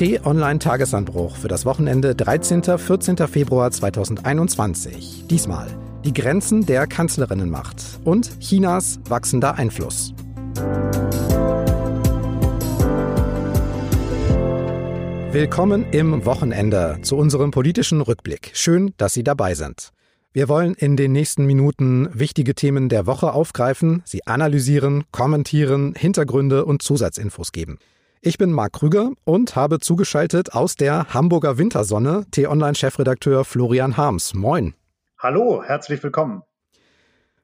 T-Online-Tagesanbruch für das Wochenende 13. 14. Februar 2021. Diesmal die Grenzen der Kanzlerinnenmacht und Chinas wachsender Einfluss. Willkommen im Wochenende zu unserem politischen Rückblick. Schön, dass Sie dabei sind. Wir wollen in den nächsten Minuten wichtige Themen der Woche aufgreifen, sie analysieren, kommentieren, Hintergründe und Zusatzinfos geben. Ich bin Marc Krüger und habe zugeschaltet aus der Hamburger Wintersonne T-Online-Chefredakteur Florian Harms. Moin. Hallo, herzlich willkommen.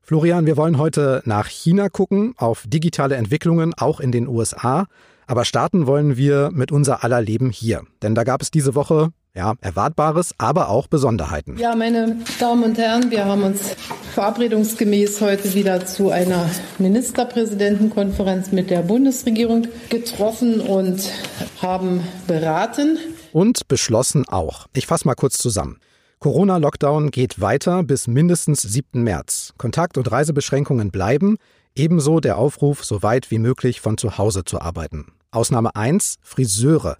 Florian, wir wollen heute nach China gucken, auf digitale Entwicklungen auch in den USA. Aber starten wollen wir mit unser aller Leben hier. Denn da gab es diese Woche ja, Erwartbares, aber auch Besonderheiten. Ja, meine Damen und Herren, wir haben uns verabredungsgemäß heute wieder zu einer Ministerpräsidentenkonferenz mit der Bundesregierung getroffen und haben beraten. Und beschlossen auch. Ich fasse mal kurz zusammen. Corona-Lockdown geht weiter bis mindestens 7. März. Kontakt- und Reisebeschränkungen bleiben. Ebenso der Aufruf, so weit wie möglich von zu Hause zu arbeiten. Ausnahme 1, Friseure.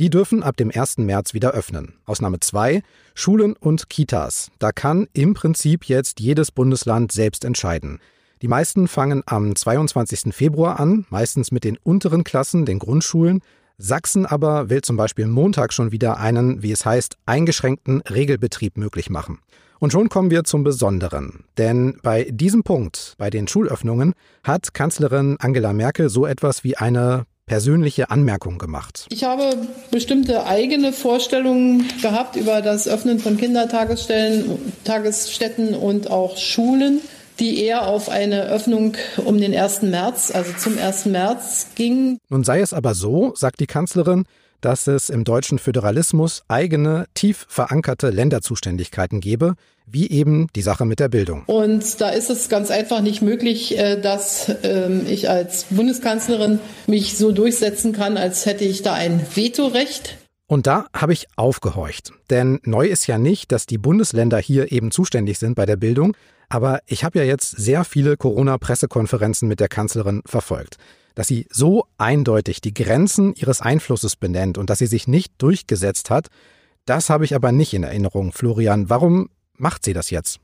Die dürfen ab dem 1. März wieder öffnen. Ausnahme 2, Schulen und Kitas. Da kann im Prinzip jetzt jedes Bundesland selbst entscheiden. Die meisten fangen am 22. Februar an, meistens mit den unteren Klassen, den Grundschulen. Sachsen aber will zum Beispiel Montag schon wieder einen, wie es heißt, eingeschränkten Regelbetrieb möglich machen. Und schon kommen wir zum Besonderen. Denn bei diesem Punkt, bei den Schulöffnungen, hat Kanzlerin Angela Merkel so etwas wie eine persönliche Anmerkung gemacht. Ich habe bestimmte eigene Vorstellungen gehabt über das Öffnen von Kindertagesstellen, Tagesstätten und auch Schulen die eher auf eine Öffnung um den 1. März, also zum 1. März ging. Nun sei es aber so, sagt die Kanzlerin, dass es im deutschen Föderalismus eigene, tief verankerte Länderzuständigkeiten gebe, wie eben die Sache mit der Bildung. Und da ist es ganz einfach nicht möglich, äh, dass ähm, ich als Bundeskanzlerin mich so durchsetzen kann, als hätte ich da ein Vetorecht. Und da habe ich aufgehorcht. Denn neu ist ja nicht, dass die Bundesländer hier eben zuständig sind bei der Bildung. Aber ich habe ja jetzt sehr viele Corona-Pressekonferenzen mit der Kanzlerin verfolgt dass sie so eindeutig die Grenzen ihres Einflusses benennt und dass sie sich nicht durchgesetzt hat, das habe ich aber nicht in Erinnerung. Florian, warum macht sie das jetzt?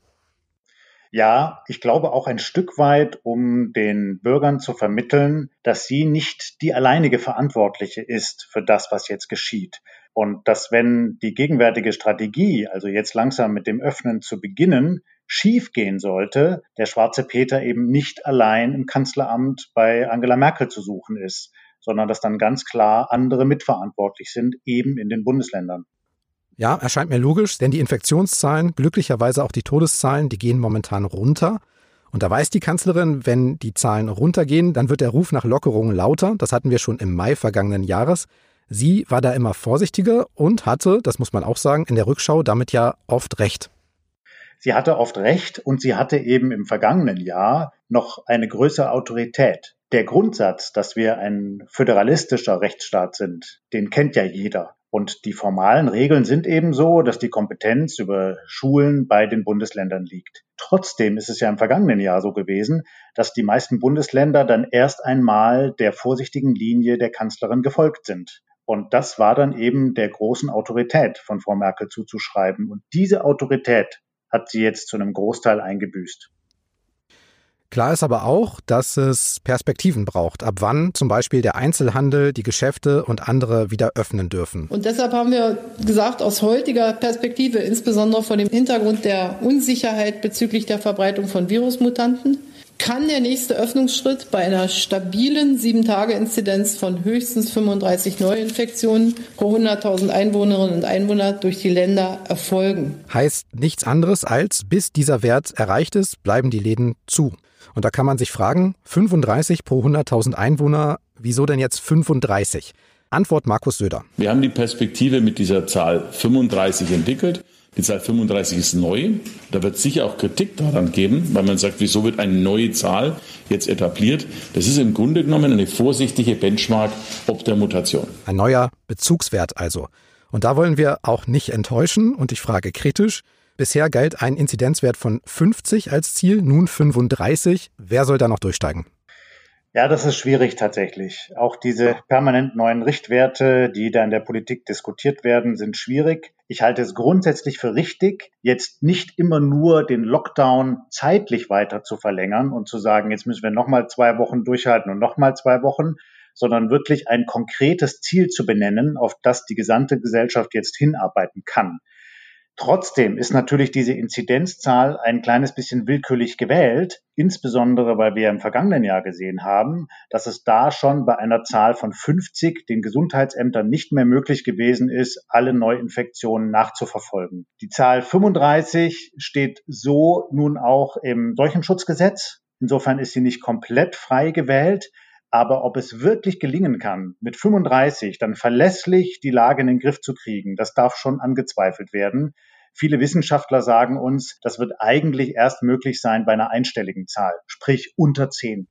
Ja, ich glaube auch ein Stück weit, um den Bürgern zu vermitteln, dass sie nicht die alleinige Verantwortliche ist für das, was jetzt geschieht. Und dass wenn die gegenwärtige Strategie, also jetzt langsam mit dem Öffnen zu beginnen, schief gehen sollte, der schwarze Peter eben nicht allein im Kanzleramt bei Angela Merkel zu suchen ist, sondern dass dann ganz klar andere mitverantwortlich sind, eben in den Bundesländern. Ja, erscheint mir logisch, denn die Infektionszahlen, glücklicherweise auch die Todeszahlen, die gehen momentan runter. Und da weiß die Kanzlerin, wenn die Zahlen runtergehen, dann wird der Ruf nach Lockerungen lauter. Das hatten wir schon im Mai vergangenen Jahres. Sie war da immer vorsichtiger und hatte, das muss man auch sagen, in der Rückschau damit ja oft recht. Sie hatte oft recht und sie hatte eben im vergangenen Jahr noch eine größere Autorität. Der Grundsatz, dass wir ein föderalistischer Rechtsstaat sind, den kennt ja jeder. Und die formalen Regeln sind eben so, dass die Kompetenz über Schulen bei den Bundesländern liegt. Trotzdem ist es ja im vergangenen Jahr so gewesen, dass die meisten Bundesländer dann erst einmal der vorsichtigen Linie der Kanzlerin gefolgt sind. Und das war dann eben der großen Autorität von Frau Merkel zuzuschreiben. Und diese Autorität hat sie jetzt zu einem Großteil eingebüßt. Klar ist aber auch, dass es Perspektiven braucht, ab wann zum Beispiel der Einzelhandel, die Geschäfte und andere wieder öffnen dürfen. Und deshalb haben wir gesagt, aus heutiger Perspektive, insbesondere vor dem Hintergrund der Unsicherheit bezüglich der Verbreitung von Virusmutanten, kann der nächste Öffnungsschritt bei einer stabilen 7-Tage-Inzidenz von höchstens 35 Neuinfektionen pro 100.000 Einwohnerinnen und Einwohner durch die Länder erfolgen. Heißt nichts anderes als, bis dieser Wert erreicht ist, bleiben die Läden zu. Und da kann man sich fragen, 35 pro 100.000 Einwohner, wieso denn jetzt 35? Antwort Markus Söder. Wir haben die Perspektive mit dieser Zahl 35 entwickelt. Die Zahl 35 ist neu. Da wird sicher auch Kritik daran geben, weil man sagt, wieso wird eine neue Zahl jetzt etabliert? Das ist im Grunde genommen eine vorsichtige Benchmark ob der Mutation. Ein neuer Bezugswert also. Und da wollen wir auch nicht enttäuschen. Und ich frage kritisch, bisher galt ein Inzidenzwert von 50 als Ziel, nun 35. Wer soll da noch durchsteigen? Ja, das ist schwierig tatsächlich. Auch diese permanent neuen Richtwerte, die da in der Politik diskutiert werden, sind schwierig. Ich halte es grundsätzlich für richtig, jetzt nicht immer nur den Lockdown zeitlich weiter zu verlängern und zu sagen, jetzt müssen wir nochmal zwei Wochen durchhalten und nochmal zwei Wochen, sondern wirklich ein konkretes Ziel zu benennen, auf das die gesamte Gesellschaft jetzt hinarbeiten kann. Trotzdem ist natürlich diese Inzidenzzahl ein kleines bisschen willkürlich gewählt, insbesondere weil wir im vergangenen Jahr gesehen haben, dass es da schon bei einer Zahl von 50 den Gesundheitsämtern nicht mehr möglich gewesen ist, alle Neuinfektionen nachzuverfolgen. Die Zahl 35 steht so nun auch im Seuchenschutzgesetz. Insofern ist sie nicht komplett frei gewählt. Aber ob es wirklich gelingen kann, mit 35 dann verlässlich die Lage in den Griff zu kriegen, das darf schon angezweifelt werden. Viele Wissenschaftler sagen uns, das wird eigentlich erst möglich sein bei einer einstelligen Zahl, sprich unter 10.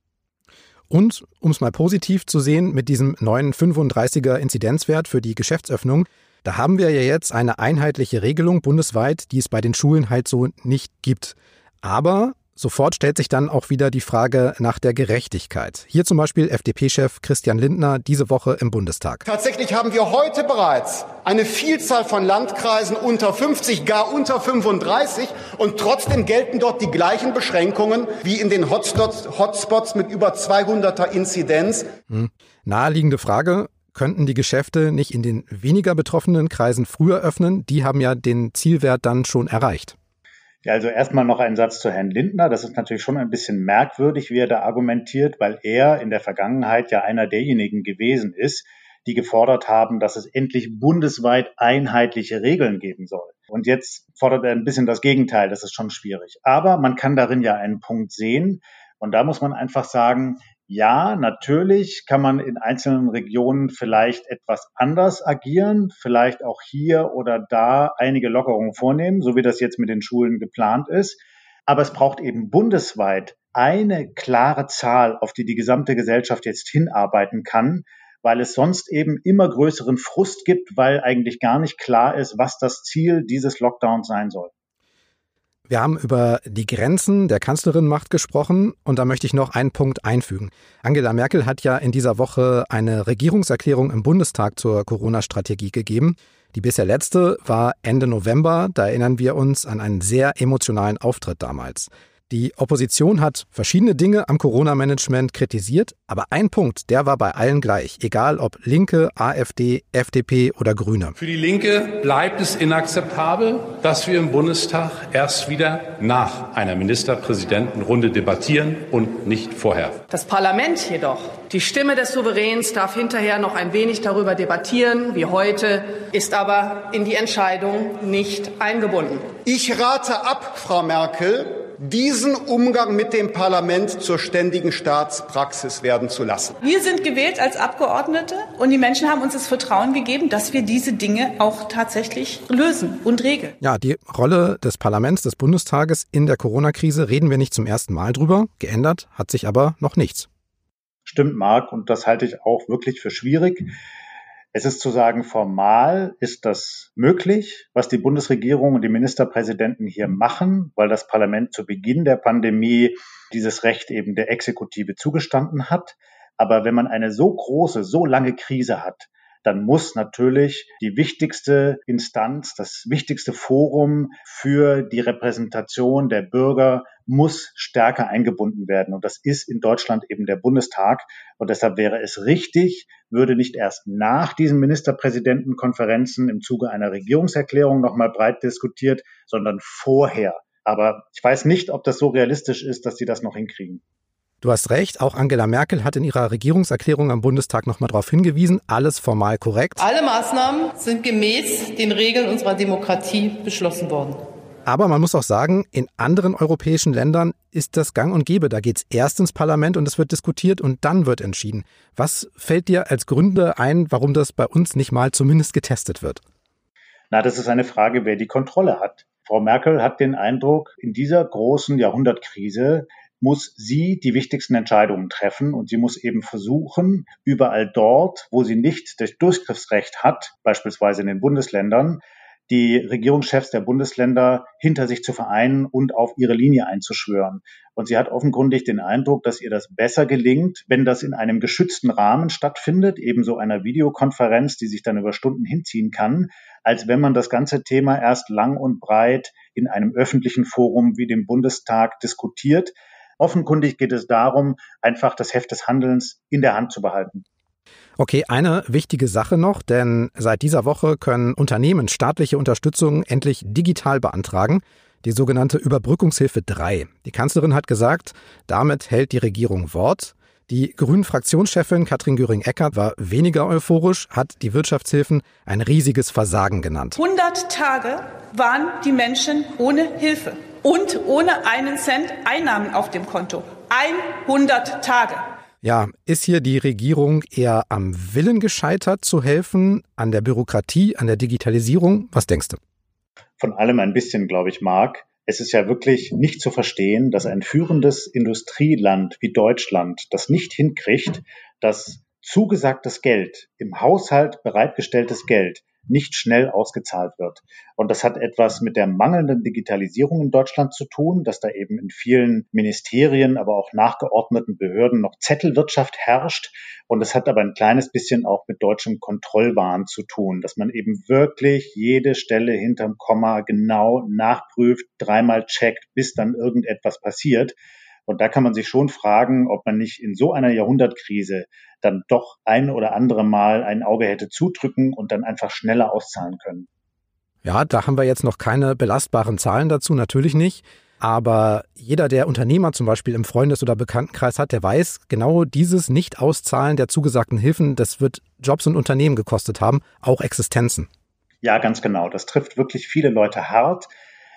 Und um es mal positiv zu sehen, mit diesem neuen 35er Inzidenzwert für die Geschäftsöffnung, da haben wir ja jetzt eine einheitliche Regelung bundesweit, die es bei den Schulen halt so nicht gibt. Aber Sofort stellt sich dann auch wieder die Frage nach der Gerechtigkeit. Hier zum Beispiel FDP-Chef Christian Lindner diese Woche im Bundestag. Tatsächlich haben wir heute bereits eine Vielzahl von Landkreisen unter 50, gar unter 35 und trotzdem gelten dort die gleichen Beschränkungen wie in den Hotspots, Hotspots mit über 200er Inzidenz. Hm. Naheliegende Frage, könnten die Geschäfte nicht in den weniger betroffenen Kreisen früher öffnen? Die haben ja den Zielwert dann schon erreicht. Ja, also erstmal noch ein Satz zu Herrn Lindner. Das ist natürlich schon ein bisschen merkwürdig, wie er da argumentiert, weil er in der Vergangenheit ja einer derjenigen gewesen ist, die gefordert haben, dass es endlich bundesweit einheitliche Regeln geben soll. Und jetzt fordert er ein bisschen das Gegenteil. Das ist schon schwierig. Aber man kann darin ja einen Punkt sehen. Und da muss man einfach sagen, ja, natürlich kann man in einzelnen Regionen vielleicht etwas anders agieren, vielleicht auch hier oder da einige Lockerungen vornehmen, so wie das jetzt mit den Schulen geplant ist. Aber es braucht eben bundesweit eine klare Zahl, auf die die gesamte Gesellschaft jetzt hinarbeiten kann, weil es sonst eben immer größeren Frust gibt, weil eigentlich gar nicht klar ist, was das Ziel dieses Lockdowns sein soll. Wir haben über die Grenzen der Kanzlerinmacht gesprochen und da möchte ich noch einen Punkt einfügen. Angela Merkel hat ja in dieser Woche eine Regierungserklärung im Bundestag zur Corona-Strategie gegeben. Die bisher letzte war Ende November, da erinnern wir uns an einen sehr emotionalen Auftritt damals. Die Opposition hat verschiedene Dinge am Corona-Management kritisiert, aber ein Punkt, der war bei allen gleich, egal ob Linke, AfD, FDP oder Grüne. Für die Linke bleibt es inakzeptabel, dass wir im Bundestag erst wieder nach einer Ministerpräsidentenrunde debattieren und nicht vorher. Das Parlament jedoch, die Stimme des Souveräns darf hinterher noch ein wenig darüber debattieren, wie heute, ist aber in die Entscheidung nicht eingebunden. Ich rate ab, Frau Merkel, diesen Umgang mit dem Parlament zur ständigen Staatspraxis werden zu lassen. Wir sind gewählt als Abgeordnete und die Menschen haben uns das Vertrauen gegeben, dass wir diese Dinge auch tatsächlich lösen und regeln. Ja, die Rolle des Parlaments, des Bundestages in der Corona-Krise reden wir nicht zum ersten Mal drüber. Geändert hat sich aber noch nichts. Stimmt, Marc, und das halte ich auch wirklich für schwierig. Es ist zu sagen, formal ist das möglich, was die Bundesregierung und die Ministerpräsidenten hier machen, weil das Parlament zu Beginn der Pandemie dieses Recht eben der Exekutive zugestanden hat. Aber wenn man eine so große, so lange Krise hat, dann muss natürlich die wichtigste Instanz, das wichtigste Forum für die Repräsentation der Bürger muss stärker eingebunden werden. Und das ist in Deutschland eben der Bundestag. Und deshalb wäre es richtig, würde nicht erst nach diesen Ministerpräsidentenkonferenzen im Zuge einer Regierungserklärung nochmal breit diskutiert, sondern vorher. Aber ich weiß nicht, ob das so realistisch ist, dass sie das noch hinkriegen. Du hast recht, auch Angela Merkel hat in ihrer Regierungserklärung am Bundestag nochmal darauf hingewiesen, alles formal korrekt. Alle Maßnahmen sind gemäß den Regeln unserer Demokratie beschlossen worden. Aber man muss auch sagen, in anderen europäischen Ländern ist das gang und gäbe. Da geht es erst ins Parlament und es wird diskutiert und dann wird entschieden. Was fällt dir als Gründe ein, warum das bei uns nicht mal zumindest getestet wird? Na, das ist eine Frage, wer die Kontrolle hat. Frau Merkel hat den Eindruck, in dieser großen Jahrhundertkrise muss sie die wichtigsten Entscheidungen treffen und sie muss eben versuchen, überall dort, wo sie nicht das Durchgriffsrecht hat, beispielsweise in den Bundesländern, die Regierungschefs der Bundesländer hinter sich zu vereinen und auf ihre Linie einzuschwören. Und sie hat offenkundig den Eindruck, dass ihr das besser gelingt, wenn das in einem geschützten Rahmen stattfindet, ebenso einer Videokonferenz, die sich dann über Stunden hinziehen kann, als wenn man das ganze Thema erst lang und breit in einem öffentlichen Forum wie dem Bundestag diskutiert. Offenkundig geht es darum, einfach das Heft des Handelns in der Hand zu behalten. Okay, eine wichtige Sache noch, denn seit dieser Woche können Unternehmen staatliche Unterstützung endlich digital beantragen, die sogenannte Überbrückungshilfe 3. Die Kanzlerin hat gesagt, damit hält die Regierung Wort. Die Grünen-Fraktionschefin Katrin Göring-Eckardt war weniger euphorisch, hat die Wirtschaftshilfen ein riesiges Versagen genannt. 100 Tage waren die Menschen ohne Hilfe und ohne einen Cent Einnahmen auf dem Konto. 100 Tage. Ja, ist hier die Regierung eher am Willen gescheitert zu helfen, an der Bürokratie, an der Digitalisierung? Was denkst du? Von allem ein bisschen, glaube ich, Marc. Es ist ja wirklich nicht zu verstehen, dass ein führendes Industrieland wie Deutschland das nicht hinkriegt, dass zugesagtes Geld, im Haushalt bereitgestelltes Geld nicht schnell ausgezahlt wird. Und das hat etwas mit der mangelnden Digitalisierung in Deutschland zu tun, dass da eben in vielen Ministerien, aber auch nachgeordneten Behörden noch Zettelwirtschaft herrscht. Und es hat aber ein kleines bisschen auch mit deutschem Kontrollwahn zu tun, dass man eben wirklich jede Stelle hinterm Komma genau nachprüft, dreimal checkt, bis dann irgendetwas passiert. Und da kann man sich schon fragen, ob man nicht in so einer Jahrhundertkrise dann doch ein oder andere Mal ein Auge hätte zudrücken und dann einfach schneller auszahlen können. Ja, da haben wir jetzt noch keine belastbaren Zahlen dazu, natürlich nicht. Aber jeder, der Unternehmer zum Beispiel im Freundes- oder Bekanntenkreis hat, der weiß, genau dieses Nicht-Auszahlen der zugesagten Hilfen, das wird Jobs und Unternehmen gekostet haben, auch Existenzen. Ja, ganz genau. Das trifft wirklich viele Leute hart.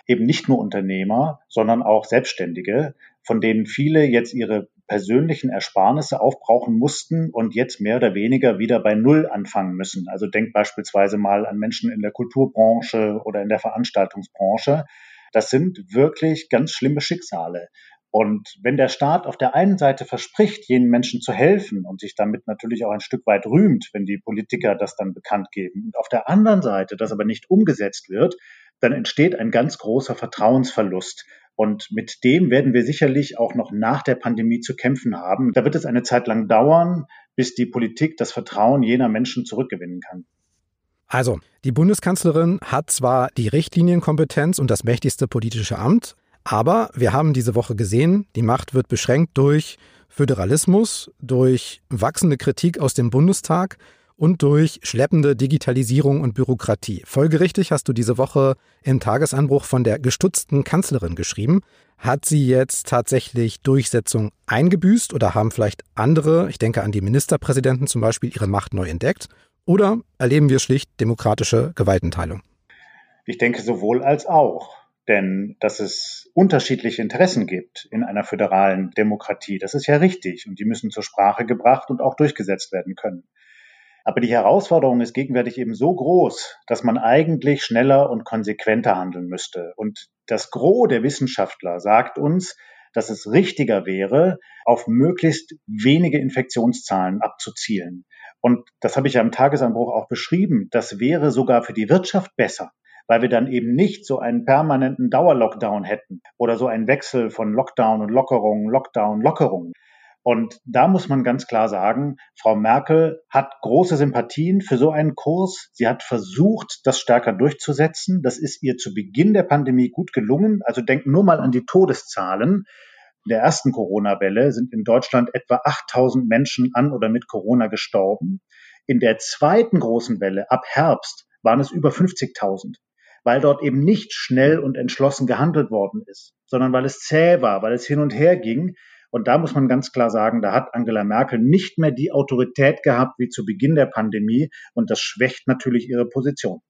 Eben nicht nur Unternehmer, sondern auch Selbstständige, von denen viele jetzt ihre persönlichen Ersparnisse aufbrauchen mussten und jetzt mehr oder weniger wieder bei Null anfangen müssen. Also denkt beispielsweise mal an Menschen in der Kulturbranche oder in der Veranstaltungsbranche. Das sind wirklich ganz schlimme Schicksale. Und wenn der Staat auf der einen Seite verspricht, jenen Menschen zu helfen und sich damit natürlich auch ein Stück weit rühmt, wenn die Politiker das dann bekannt geben, und auf der anderen Seite das aber nicht umgesetzt wird, dann entsteht ein ganz großer Vertrauensverlust. Und mit dem werden wir sicherlich auch noch nach der Pandemie zu kämpfen haben. Da wird es eine Zeit lang dauern, bis die Politik das Vertrauen jener Menschen zurückgewinnen kann. Also, die Bundeskanzlerin hat zwar die Richtlinienkompetenz und das mächtigste politische Amt, aber wir haben diese Woche gesehen, die Macht wird beschränkt durch Föderalismus, durch wachsende Kritik aus dem Bundestag und durch schleppende Digitalisierung und Bürokratie. Folgerichtig hast du diese Woche im Tagesanbruch von der gestutzten Kanzlerin geschrieben. Hat sie jetzt tatsächlich Durchsetzung eingebüßt oder haben vielleicht andere, ich denke an die Ministerpräsidenten zum Beispiel, ihre Macht neu entdeckt? Oder erleben wir schlicht demokratische Gewaltenteilung? Ich denke sowohl als auch. Denn dass es unterschiedliche Interessen gibt in einer föderalen Demokratie, das ist ja richtig und die müssen zur Sprache gebracht und auch durchgesetzt werden können. Aber die Herausforderung ist gegenwärtig eben so groß, dass man eigentlich schneller und konsequenter handeln müsste. Und das Gros der Wissenschaftler sagt uns, dass es richtiger wäre, auf möglichst wenige Infektionszahlen abzuzielen. Und das habe ich ja im Tagesanbruch auch beschrieben. Das wäre sogar für die Wirtschaft besser, weil wir dann eben nicht so einen permanenten Dauerlockdown hätten oder so einen Wechsel von Lockdown und Lockerung, Lockdown, Lockerung. Und da muss man ganz klar sagen, Frau Merkel hat große Sympathien für so einen Kurs. Sie hat versucht, das stärker durchzusetzen. Das ist ihr zu Beginn der Pandemie gut gelungen. Also denkt nur mal an die Todeszahlen. In der ersten Corona-Welle sind in Deutschland etwa 8000 Menschen an oder mit Corona gestorben. In der zweiten großen Welle ab Herbst waren es über 50.000 weil dort eben nicht schnell und entschlossen gehandelt worden ist, sondern weil es zäh war, weil es hin und her ging, und da muss man ganz klar sagen, da hat Angela Merkel nicht mehr die Autorität gehabt wie zu Beginn der Pandemie und das schwächt natürlich ihre Position.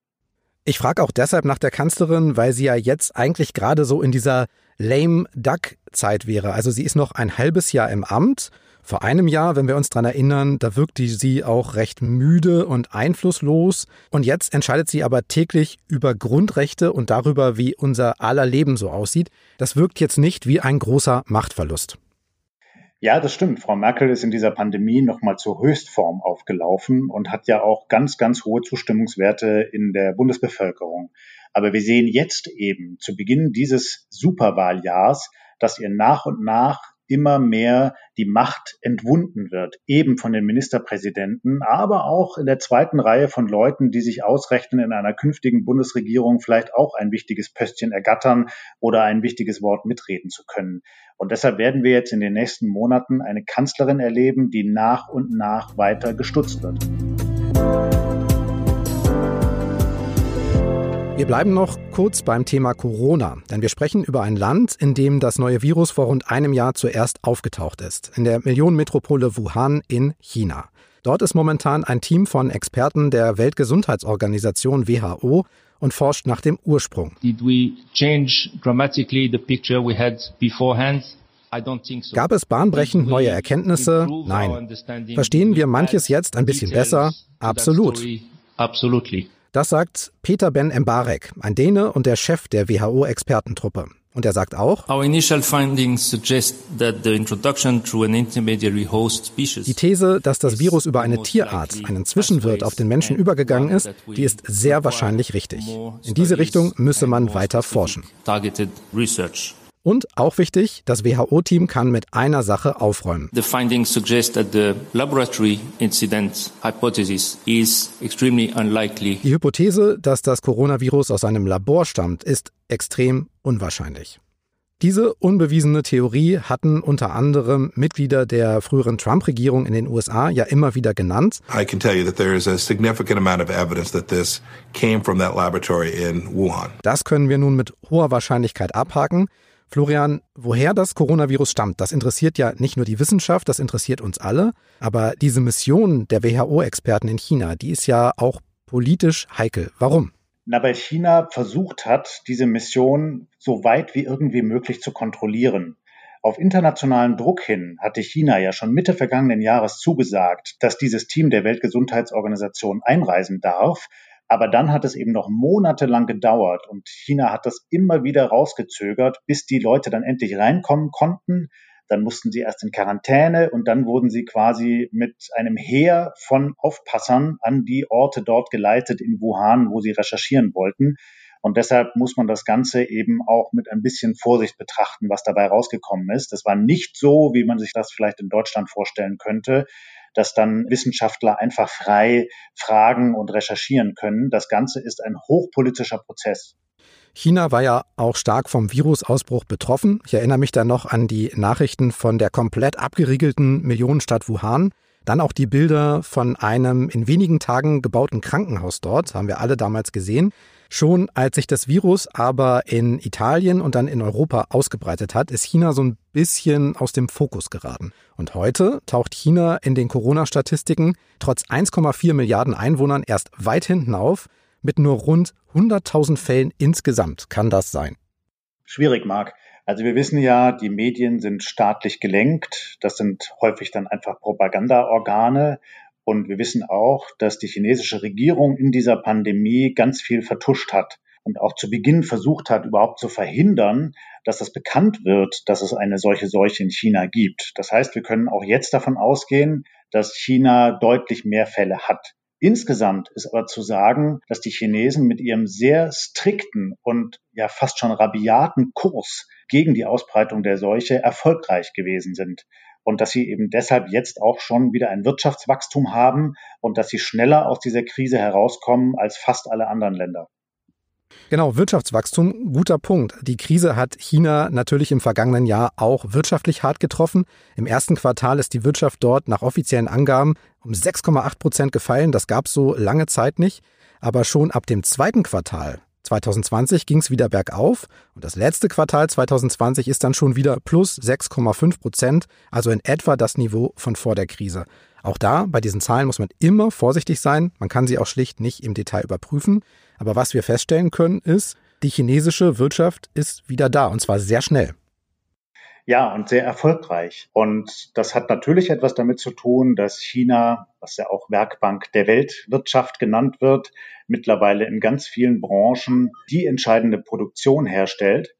Ich frage auch deshalb nach der Kanzlerin, weil sie ja jetzt eigentlich gerade so in dieser lame duck Zeit wäre. Also sie ist noch ein halbes Jahr im Amt. Vor einem Jahr, wenn wir uns daran erinnern, da wirkte sie auch recht müde und einflusslos. Und jetzt entscheidet sie aber täglich über Grundrechte und darüber, wie unser aller Leben so aussieht. Das wirkt jetzt nicht wie ein großer Machtverlust. Ja, das stimmt. Frau Merkel ist in dieser Pandemie nochmal zur Höchstform aufgelaufen und hat ja auch ganz, ganz hohe Zustimmungswerte in der Bundesbevölkerung. Aber wir sehen jetzt eben zu Beginn dieses Superwahljahrs, dass ihr nach und nach immer mehr die Macht entwunden wird, eben von den Ministerpräsidenten, aber auch in der zweiten Reihe von Leuten, die sich ausrechnen, in einer künftigen Bundesregierung vielleicht auch ein wichtiges Pöstchen ergattern oder ein wichtiges Wort mitreden zu können. Und deshalb werden wir jetzt in den nächsten Monaten eine Kanzlerin erleben, die nach und nach weiter gestutzt wird. Wir bleiben noch kurz beim Thema Corona, denn wir sprechen über ein Land, in dem das neue Virus vor rund einem Jahr zuerst aufgetaucht ist, in der Millionenmetropole Wuhan in China. Dort ist momentan ein Team von Experten der Weltgesundheitsorganisation WHO und forscht nach dem Ursprung. Gab es bahnbrechend neue Erkenntnisse? Nein. Verstehen wir manches jetzt ein bisschen besser? Absolut. Das sagt Peter Ben Embarek, ein Däne und der Chef der WHO-Expertentruppe. Und er sagt auch, die These, dass das Virus über eine Tierart, einen Zwischenwirt auf den Menschen übergegangen ist, die ist sehr wahrscheinlich richtig. In diese Richtung müsse man weiter forschen. Und auch wichtig, das WHO-Team kann mit einer Sache aufräumen. The findings suggest that the laboratory incident hypothesis is extremely unlikely. Die Hypothese, dass das Coronavirus aus einem Labor stammt, ist extrem unwahrscheinlich. Diese unbewiesene Theorie hatten unter anderem Mitglieder der früheren Trump-Regierung in den USA ja immer wieder genannt. I can tell you that there is a significant amount of evidence that this came from that laboratory in Wuhan. Das können wir nun mit hoher Wahrscheinlichkeit abhaken. Florian, woher das Coronavirus stammt, das interessiert ja nicht nur die Wissenschaft, das interessiert uns alle. Aber diese Mission der WHO-Experten in China, die ist ja auch politisch heikel. Warum? Na, weil China versucht hat, diese Mission so weit wie irgendwie möglich zu kontrollieren. Auf internationalen Druck hin hatte China ja schon Mitte vergangenen Jahres zugesagt, dass dieses Team der Weltgesundheitsorganisation einreisen darf. Aber dann hat es eben noch monatelang gedauert und China hat das immer wieder rausgezögert, bis die Leute dann endlich reinkommen konnten. Dann mussten sie erst in Quarantäne und dann wurden sie quasi mit einem Heer von Aufpassern an die Orte dort geleitet in Wuhan, wo sie recherchieren wollten. Und deshalb muss man das Ganze eben auch mit ein bisschen Vorsicht betrachten, was dabei rausgekommen ist. Das war nicht so, wie man sich das vielleicht in Deutschland vorstellen könnte, dass dann Wissenschaftler einfach frei fragen und recherchieren können. Das Ganze ist ein hochpolitischer Prozess. China war ja auch stark vom Virusausbruch betroffen. Ich erinnere mich da noch an die Nachrichten von der komplett abgeriegelten Millionenstadt Wuhan. Dann auch die Bilder von einem in wenigen Tagen gebauten Krankenhaus dort, haben wir alle damals gesehen. Schon als sich das Virus aber in Italien und dann in Europa ausgebreitet hat, ist China so ein bisschen aus dem Fokus geraten. Und heute taucht China in den Corona-Statistiken trotz 1,4 Milliarden Einwohnern erst weit hinten auf, mit nur rund 100.000 Fällen insgesamt. Kann das sein? Schwierig, Marc. Also wir wissen ja, die Medien sind staatlich gelenkt. Das sind häufig dann einfach Propagandaorgane. Und wir wissen auch, dass die chinesische Regierung in dieser Pandemie ganz viel vertuscht hat und auch zu Beginn versucht hat, überhaupt zu verhindern, dass es bekannt wird, dass es eine solche Seuche in China gibt. Das heißt, wir können auch jetzt davon ausgehen, dass China deutlich mehr Fälle hat. Insgesamt ist aber zu sagen, dass die Chinesen mit ihrem sehr strikten und ja fast schon rabiaten Kurs gegen die Ausbreitung der Seuche erfolgreich gewesen sind und dass sie eben deshalb jetzt auch schon wieder ein Wirtschaftswachstum haben und dass sie schneller aus dieser Krise herauskommen als fast alle anderen Länder. Genau, Wirtschaftswachstum, guter Punkt. Die Krise hat China natürlich im vergangenen Jahr auch wirtschaftlich hart getroffen. Im ersten Quartal ist die Wirtschaft dort nach offiziellen Angaben um 6,8 Prozent gefallen. Das gab es so lange Zeit nicht. Aber schon ab dem zweiten Quartal 2020 ging es wieder bergauf und das letzte Quartal 2020 ist dann schon wieder plus 6,5 Prozent, also in etwa das Niveau von vor der Krise. Auch da, bei diesen Zahlen muss man immer vorsichtig sein, man kann sie auch schlicht nicht im Detail überprüfen. Aber was wir feststellen können, ist, die chinesische Wirtschaft ist wieder da und zwar sehr schnell. Ja, und sehr erfolgreich. Und das hat natürlich etwas damit zu tun, dass China, was ja auch Werkbank der Weltwirtschaft genannt wird, mittlerweile in ganz vielen Branchen die entscheidende Produktion herstellt.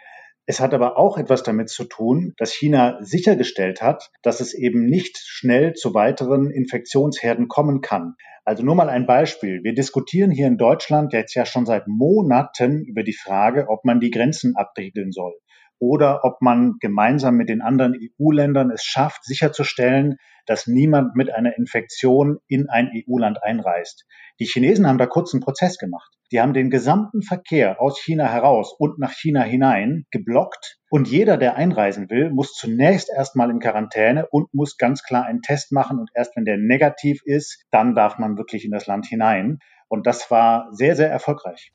Es hat aber auch etwas damit zu tun, dass China sichergestellt hat, dass es eben nicht schnell zu weiteren Infektionsherden kommen kann. Also nur mal ein Beispiel. Wir diskutieren hier in Deutschland jetzt ja schon seit Monaten über die Frage, ob man die Grenzen abriegeln soll oder ob man gemeinsam mit den anderen EU-Ländern es schafft, sicherzustellen, dass niemand mit einer Infektion in ein EU-Land einreist. Die Chinesen haben da kurz einen Prozess gemacht. Die haben den gesamten Verkehr aus China heraus und nach China hinein geblockt. Und jeder, der einreisen will, muss zunächst erstmal in Quarantäne und muss ganz klar einen Test machen. Und erst wenn der negativ ist, dann darf man wirklich in das Land hinein. Und das war sehr, sehr erfolgreich.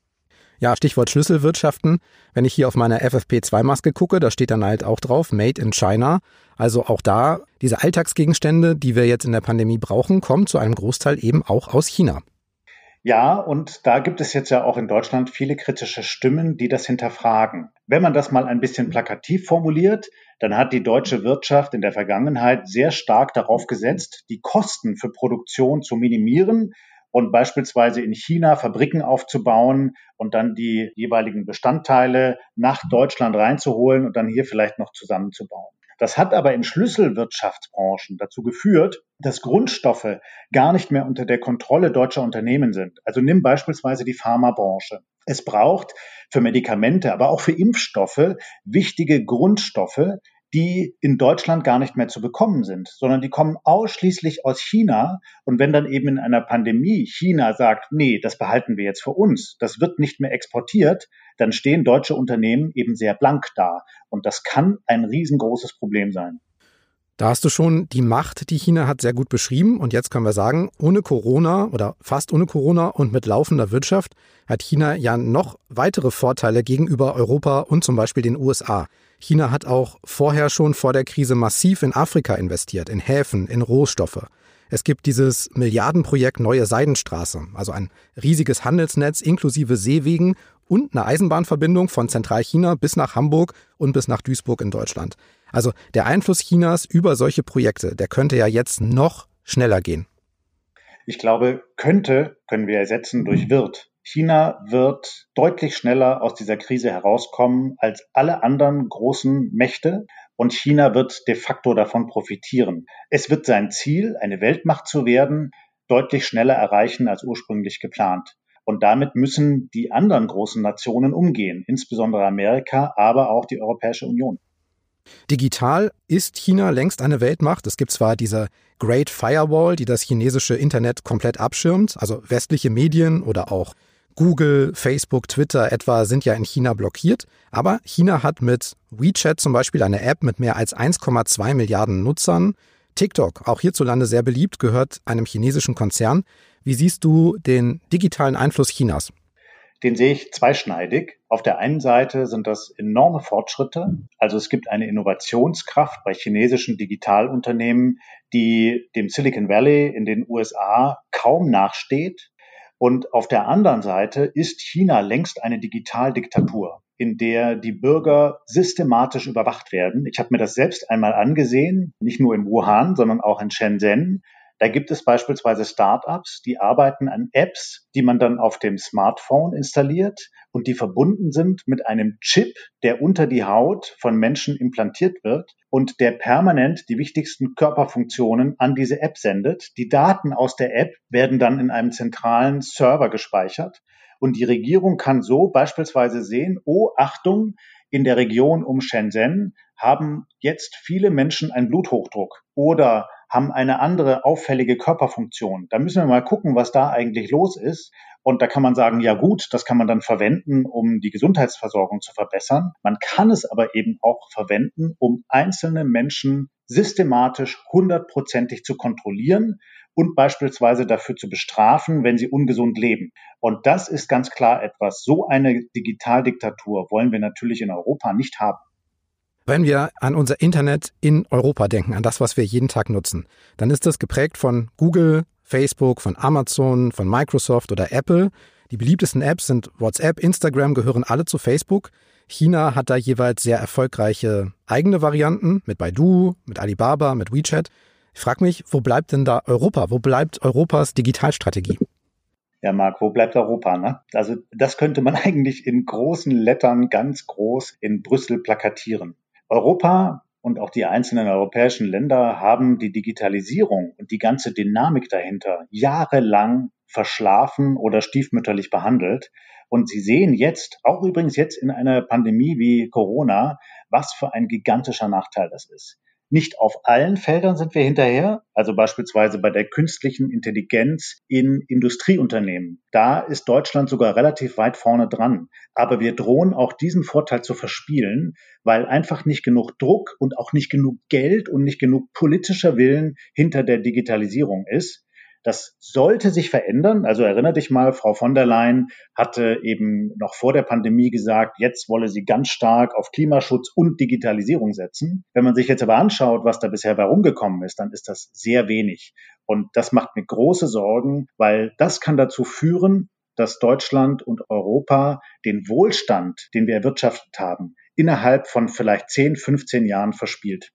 Ja, Stichwort Schlüsselwirtschaften. Wenn ich hier auf meine FFP2-Maske gucke, da steht dann halt auch drauf, Made in China. Also auch da, diese Alltagsgegenstände, die wir jetzt in der Pandemie brauchen, kommen zu einem Großteil eben auch aus China. Ja, und da gibt es jetzt ja auch in Deutschland viele kritische Stimmen, die das hinterfragen. Wenn man das mal ein bisschen plakativ formuliert, dann hat die deutsche Wirtschaft in der Vergangenheit sehr stark darauf gesetzt, die Kosten für Produktion zu minimieren und beispielsweise in China Fabriken aufzubauen und dann die jeweiligen Bestandteile nach Deutschland reinzuholen und dann hier vielleicht noch zusammenzubauen. Das hat aber in Schlüsselwirtschaftsbranchen dazu geführt, dass Grundstoffe gar nicht mehr unter der Kontrolle deutscher Unternehmen sind. Also nimm beispielsweise die Pharmabranche. Es braucht für Medikamente, aber auch für Impfstoffe wichtige Grundstoffe, die in Deutschland gar nicht mehr zu bekommen sind, sondern die kommen ausschließlich aus China. Und wenn dann eben in einer Pandemie China sagt, nee, das behalten wir jetzt für uns, das wird nicht mehr exportiert, dann stehen deutsche Unternehmen eben sehr blank da. Und das kann ein riesengroßes Problem sein. Da hast du schon die Macht, die China hat, sehr gut beschrieben. Und jetzt können wir sagen, ohne Corona oder fast ohne Corona und mit laufender Wirtschaft hat China ja noch weitere Vorteile gegenüber Europa und zum Beispiel den USA. China hat auch vorher schon vor der Krise massiv in Afrika investiert, in Häfen, in Rohstoffe. Es gibt dieses Milliardenprojekt Neue Seidenstraße, also ein riesiges Handelsnetz inklusive Seewegen und eine Eisenbahnverbindung von Zentralchina bis nach Hamburg und bis nach Duisburg in Deutschland. Also der Einfluss Chinas über solche Projekte, der könnte ja jetzt noch schneller gehen. Ich glaube, könnte können wir ersetzen durch wird. China wird deutlich schneller aus dieser Krise herauskommen als alle anderen großen Mächte und China wird de facto davon profitieren. Es wird sein Ziel, eine Weltmacht zu werden, deutlich schneller erreichen als ursprünglich geplant. Und damit müssen die anderen großen Nationen umgehen, insbesondere Amerika, aber auch die Europäische Union. Digital ist China längst eine Weltmacht. Es gibt zwar diese Great Firewall, die das chinesische Internet komplett abschirmt, also westliche Medien oder auch Google, Facebook, Twitter etwa sind ja in China blockiert, aber China hat mit WeChat zum Beispiel eine App mit mehr als 1,2 Milliarden Nutzern. TikTok, auch hierzulande sehr beliebt, gehört einem chinesischen Konzern. Wie siehst du den digitalen Einfluss Chinas? Den sehe ich zweischneidig. Auf der einen Seite sind das enorme Fortschritte. Also es gibt eine Innovationskraft bei chinesischen Digitalunternehmen, die dem Silicon Valley in den USA kaum nachsteht. Und auf der anderen Seite ist China längst eine Digitaldiktatur, in der die Bürger systematisch überwacht werden. Ich habe mir das selbst einmal angesehen, nicht nur in Wuhan, sondern auch in Shenzhen. Da gibt es beispielsweise Startups, die arbeiten an Apps, die man dann auf dem Smartphone installiert und die verbunden sind mit einem Chip, der unter die Haut von Menschen implantiert wird und der permanent die wichtigsten Körperfunktionen an diese App sendet. Die Daten aus der App werden dann in einem zentralen Server gespeichert und die Regierung kann so beispielsweise sehen, oh Achtung, in der Region um Shenzhen haben jetzt viele Menschen einen Bluthochdruck oder haben eine andere auffällige Körperfunktion. Da müssen wir mal gucken, was da eigentlich los ist. Und da kann man sagen, ja gut, das kann man dann verwenden, um die Gesundheitsversorgung zu verbessern. Man kann es aber eben auch verwenden, um einzelne Menschen systematisch hundertprozentig zu kontrollieren und beispielsweise dafür zu bestrafen, wenn sie ungesund leben. Und das ist ganz klar etwas. So eine Digitaldiktatur wollen wir natürlich in Europa nicht haben. Wenn wir an unser Internet in Europa denken, an das, was wir jeden Tag nutzen, dann ist das geprägt von Google, Facebook, von Amazon, von Microsoft oder Apple. Die beliebtesten Apps sind WhatsApp, Instagram, gehören alle zu Facebook. China hat da jeweils sehr erfolgreiche eigene Varianten mit Baidu, mit Alibaba, mit WeChat. Ich frage mich, wo bleibt denn da Europa? Wo bleibt Europas Digitalstrategie? Ja, Marc, wo bleibt Europa? Ne? Also das könnte man eigentlich in großen Lettern ganz groß in Brüssel plakatieren. Europa und auch die einzelnen europäischen Länder haben die Digitalisierung und die ganze Dynamik dahinter jahrelang verschlafen oder stiefmütterlich behandelt. Und Sie sehen jetzt, auch übrigens jetzt in einer Pandemie wie Corona, was für ein gigantischer Nachteil das ist. Nicht auf allen Feldern sind wir hinterher, also beispielsweise bei der künstlichen Intelligenz in Industrieunternehmen. Da ist Deutschland sogar relativ weit vorne dran. Aber wir drohen auch diesen Vorteil zu verspielen, weil einfach nicht genug Druck und auch nicht genug Geld und nicht genug politischer Willen hinter der Digitalisierung ist. Das sollte sich verändern. Also erinnere dich mal, Frau von der Leyen hatte eben noch vor der Pandemie gesagt, jetzt wolle sie ganz stark auf Klimaschutz und Digitalisierung setzen. Wenn man sich jetzt aber anschaut, was da bisher bei rumgekommen ist, dann ist das sehr wenig. Und das macht mir große Sorgen, weil das kann dazu führen, dass Deutschland und Europa den Wohlstand, den wir erwirtschaftet haben, innerhalb von vielleicht 10, 15 Jahren verspielt.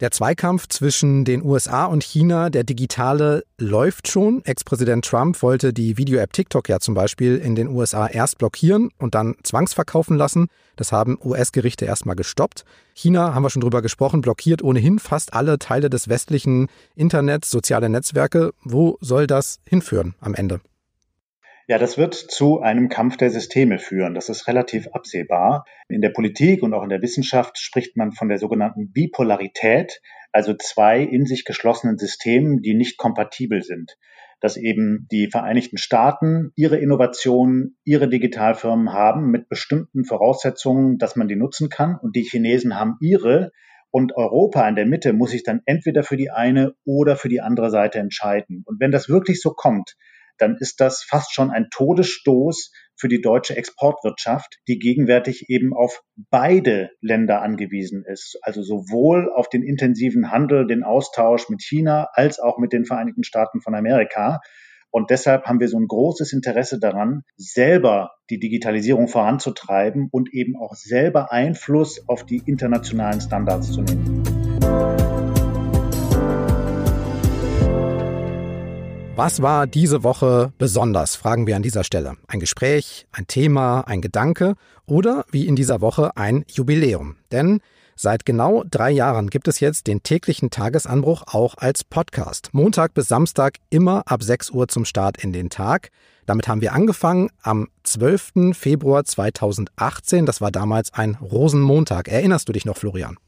Der Zweikampf zwischen den USA und China, der digitale, läuft schon. Ex-Präsident Trump wollte die Video-App TikTok ja zum Beispiel in den USA erst blockieren und dann zwangsverkaufen lassen. Das haben US-Gerichte erstmal gestoppt. China, haben wir schon drüber gesprochen, blockiert ohnehin fast alle Teile des westlichen Internets, soziale Netzwerke. Wo soll das hinführen am Ende? Ja, das wird zu einem Kampf der Systeme führen. Das ist relativ absehbar. In der Politik und auch in der Wissenschaft spricht man von der sogenannten Bipolarität, also zwei in sich geschlossenen Systemen, die nicht kompatibel sind. Dass eben die Vereinigten Staaten ihre Innovationen, ihre Digitalfirmen haben mit bestimmten Voraussetzungen, dass man die nutzen kann und die Chinesen haben ihre, und Europa in der Mitte muss sich dann entweder für die eine oder für die andere Seite entscheiden. Und wenn das wirklich so kommt, dann ist das fast schon ein Todesstoß für die deutsche Exportwirtschaft, die gegenwärtig eben auf beide Länder angewiesen ist. Also sowohl auf den intensiven Handel, den Austausch mit China als auch mit den Vereinigten Staaten von Amerika. Und deshalb haben wir so ein großes Interesse daran, selber die Digitalisierung voranzutreiben und eben auch selber Einfluss auf die internationalen Standards zu nehmen. Was war diese Woche besonders, fragen wir an dieser Stelle. Ein Gespräch, ein Thema, ein Gedanke oder wie in dieser Woche ein Jubiläum. Denn seit genau drei Jahren gibt es jetzt den täglichen Tagesanbruch auch als Podcast. Montag bis Samstag immer ab 6 Uhr zum Start in den Tag. Damit haben wir angefangen am 12. Februar 2018. Das war damals ein Rosenmontag. Erinnerst du dich noch, Florian?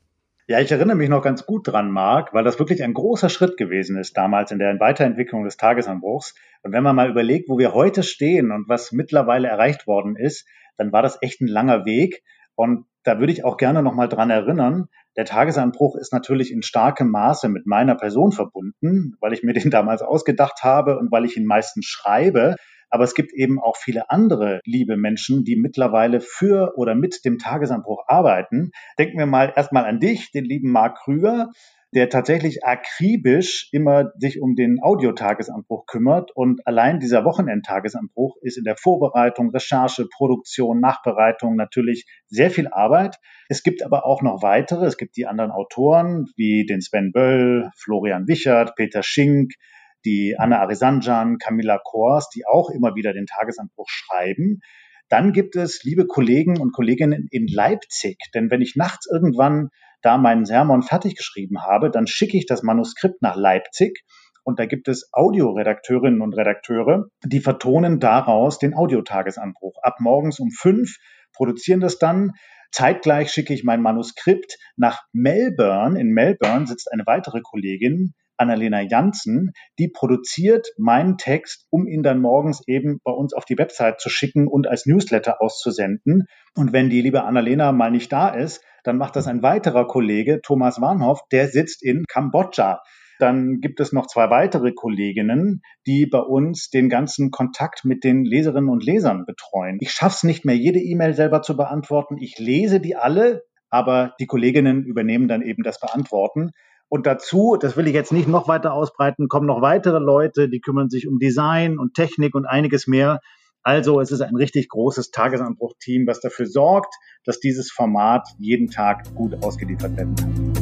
Ja, ich erinnere mich noch ganz gut dran, Marc, weil das wirklich ein großer Schritt gewesen ist damals in der Weiterentwicklung des Tagesanbruchs. Und wenn man mal überlegt, wo wir heute stehen und was mittlerweile erreicht worden ist, dann war das echt ein langer Weg. Und da würde ich auch gerne noch mal dran erinnern, der Tagesanbruch ist natürlich in starkem Maße mit meiner Person verbunden, weil ich mir den damals ausgedacht habe und weil ich ihn meistens schreibe. Aber es gibt eben auch viele andere liebe Menschen, die mittlerweile für oder mit dem Tagesanbruch arbeiten. Denken wir mal erstmal an dich, den lieben Marc Krüger der tatsächlich akribisch immer sich um den Audiotagesanbruch kümmert. Und allein dieser Wochenendtagesanbruch ist in der Vorbereitung, Recherche, Produktion, Nachbereitung natürlich sehr viel Arbeit. Es gibt aber auch noch weitere. Es gibt die anderen Autoren wie den Sven Böll, Florian Wichert, Peter Schink, die Anna Arisanjan, Camilla Kors, die auch immer wieder den Tagesanbruch schreiben. Dann gibt es liebe Kollegen und Kolleginnen in Leipzig, denn wenn ich nachts irgendwann da meinen Sermon fertig geschrieben habe, dann schicke ich das Manuskript nach Leipzig und da gibt es Audioredakteurinnen und Redakteure, die vertonen daraus den Audiotagesanbruch. Ab morgens um fünf produzieren das dann. Zeitgleich schicke ich mein Manuskript nach Melbourne. In Melbourne sitzt eine weitere Kollegin, Annalena Janssen, die produziert meinen Text, um ihn dann morgens eben bei uns auf die Website zu schicken und als Newsletter auszusenden. Und wenn die liebe Annalena mal nicht da ist, dann macht das ein weiterer Kollege, Thomas Warnhoff, der sitzt in Kambodscha. Dann gibt es noch zwei weitere Kolleginnen, die bei uns den ganzen Kontakt mit den Leserinnen und Lesern betreuen. Ich schaffe es nicht mehr, jede E-Mail selber zu beantworten. Ich lese die alle, aber die Kolleginnen übernehmen dann eben das Beantworten. Und dazu, das will ich jetzt nicht noch weiter ausbreiten, kommen noch weitere Leute, die kümmern sich um Design und Technik und einiges mehr. Also es ist ein richtig großes Tagesanbruch-Team, was dafür sorgt, dass dieses Format jeden Tag gut ausgeliefert werden kann.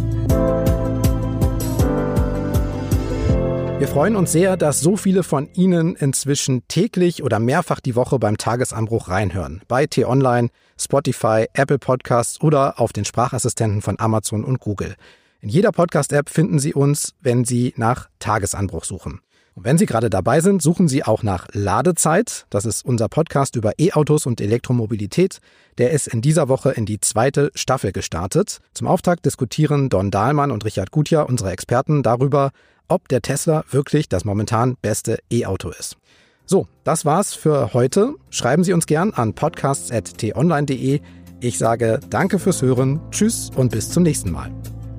Wir freuen uns sehr, dass so viele von Ihnen inzwischen täglich oder mehrfach die Woche beim Tagesanbruch reinhören. Bei T-Online, Spotify, Apple Podcasts oder auf den Sprachassistenten von Amazon und Google. In jeder Podcast-App finden Sie uns, wenn Sie nach Tagesanbruch suchen. Und wenn Sie gerade dabei sind, suchen Sie auch nach Ladezeit. Das ist unser Podcast über E-Autos und Elektromobilität. Der ist in dieser Woche in die zweite Staffel gestartet. Zum Auftakt diskutieren Don Dahlmann und Richard Gutjahr, unsere Experten, darüber, ob der Tesla wirklich das momentan beste E-Auto ist. So, das war's für heute. Schreiben Sie uns gern an podcasts.tonline.de. Ich sage danke fürs Hören, tschüss und bis zum nächsten Mal.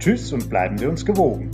Tschüss und bleiben Sie uns gewogen.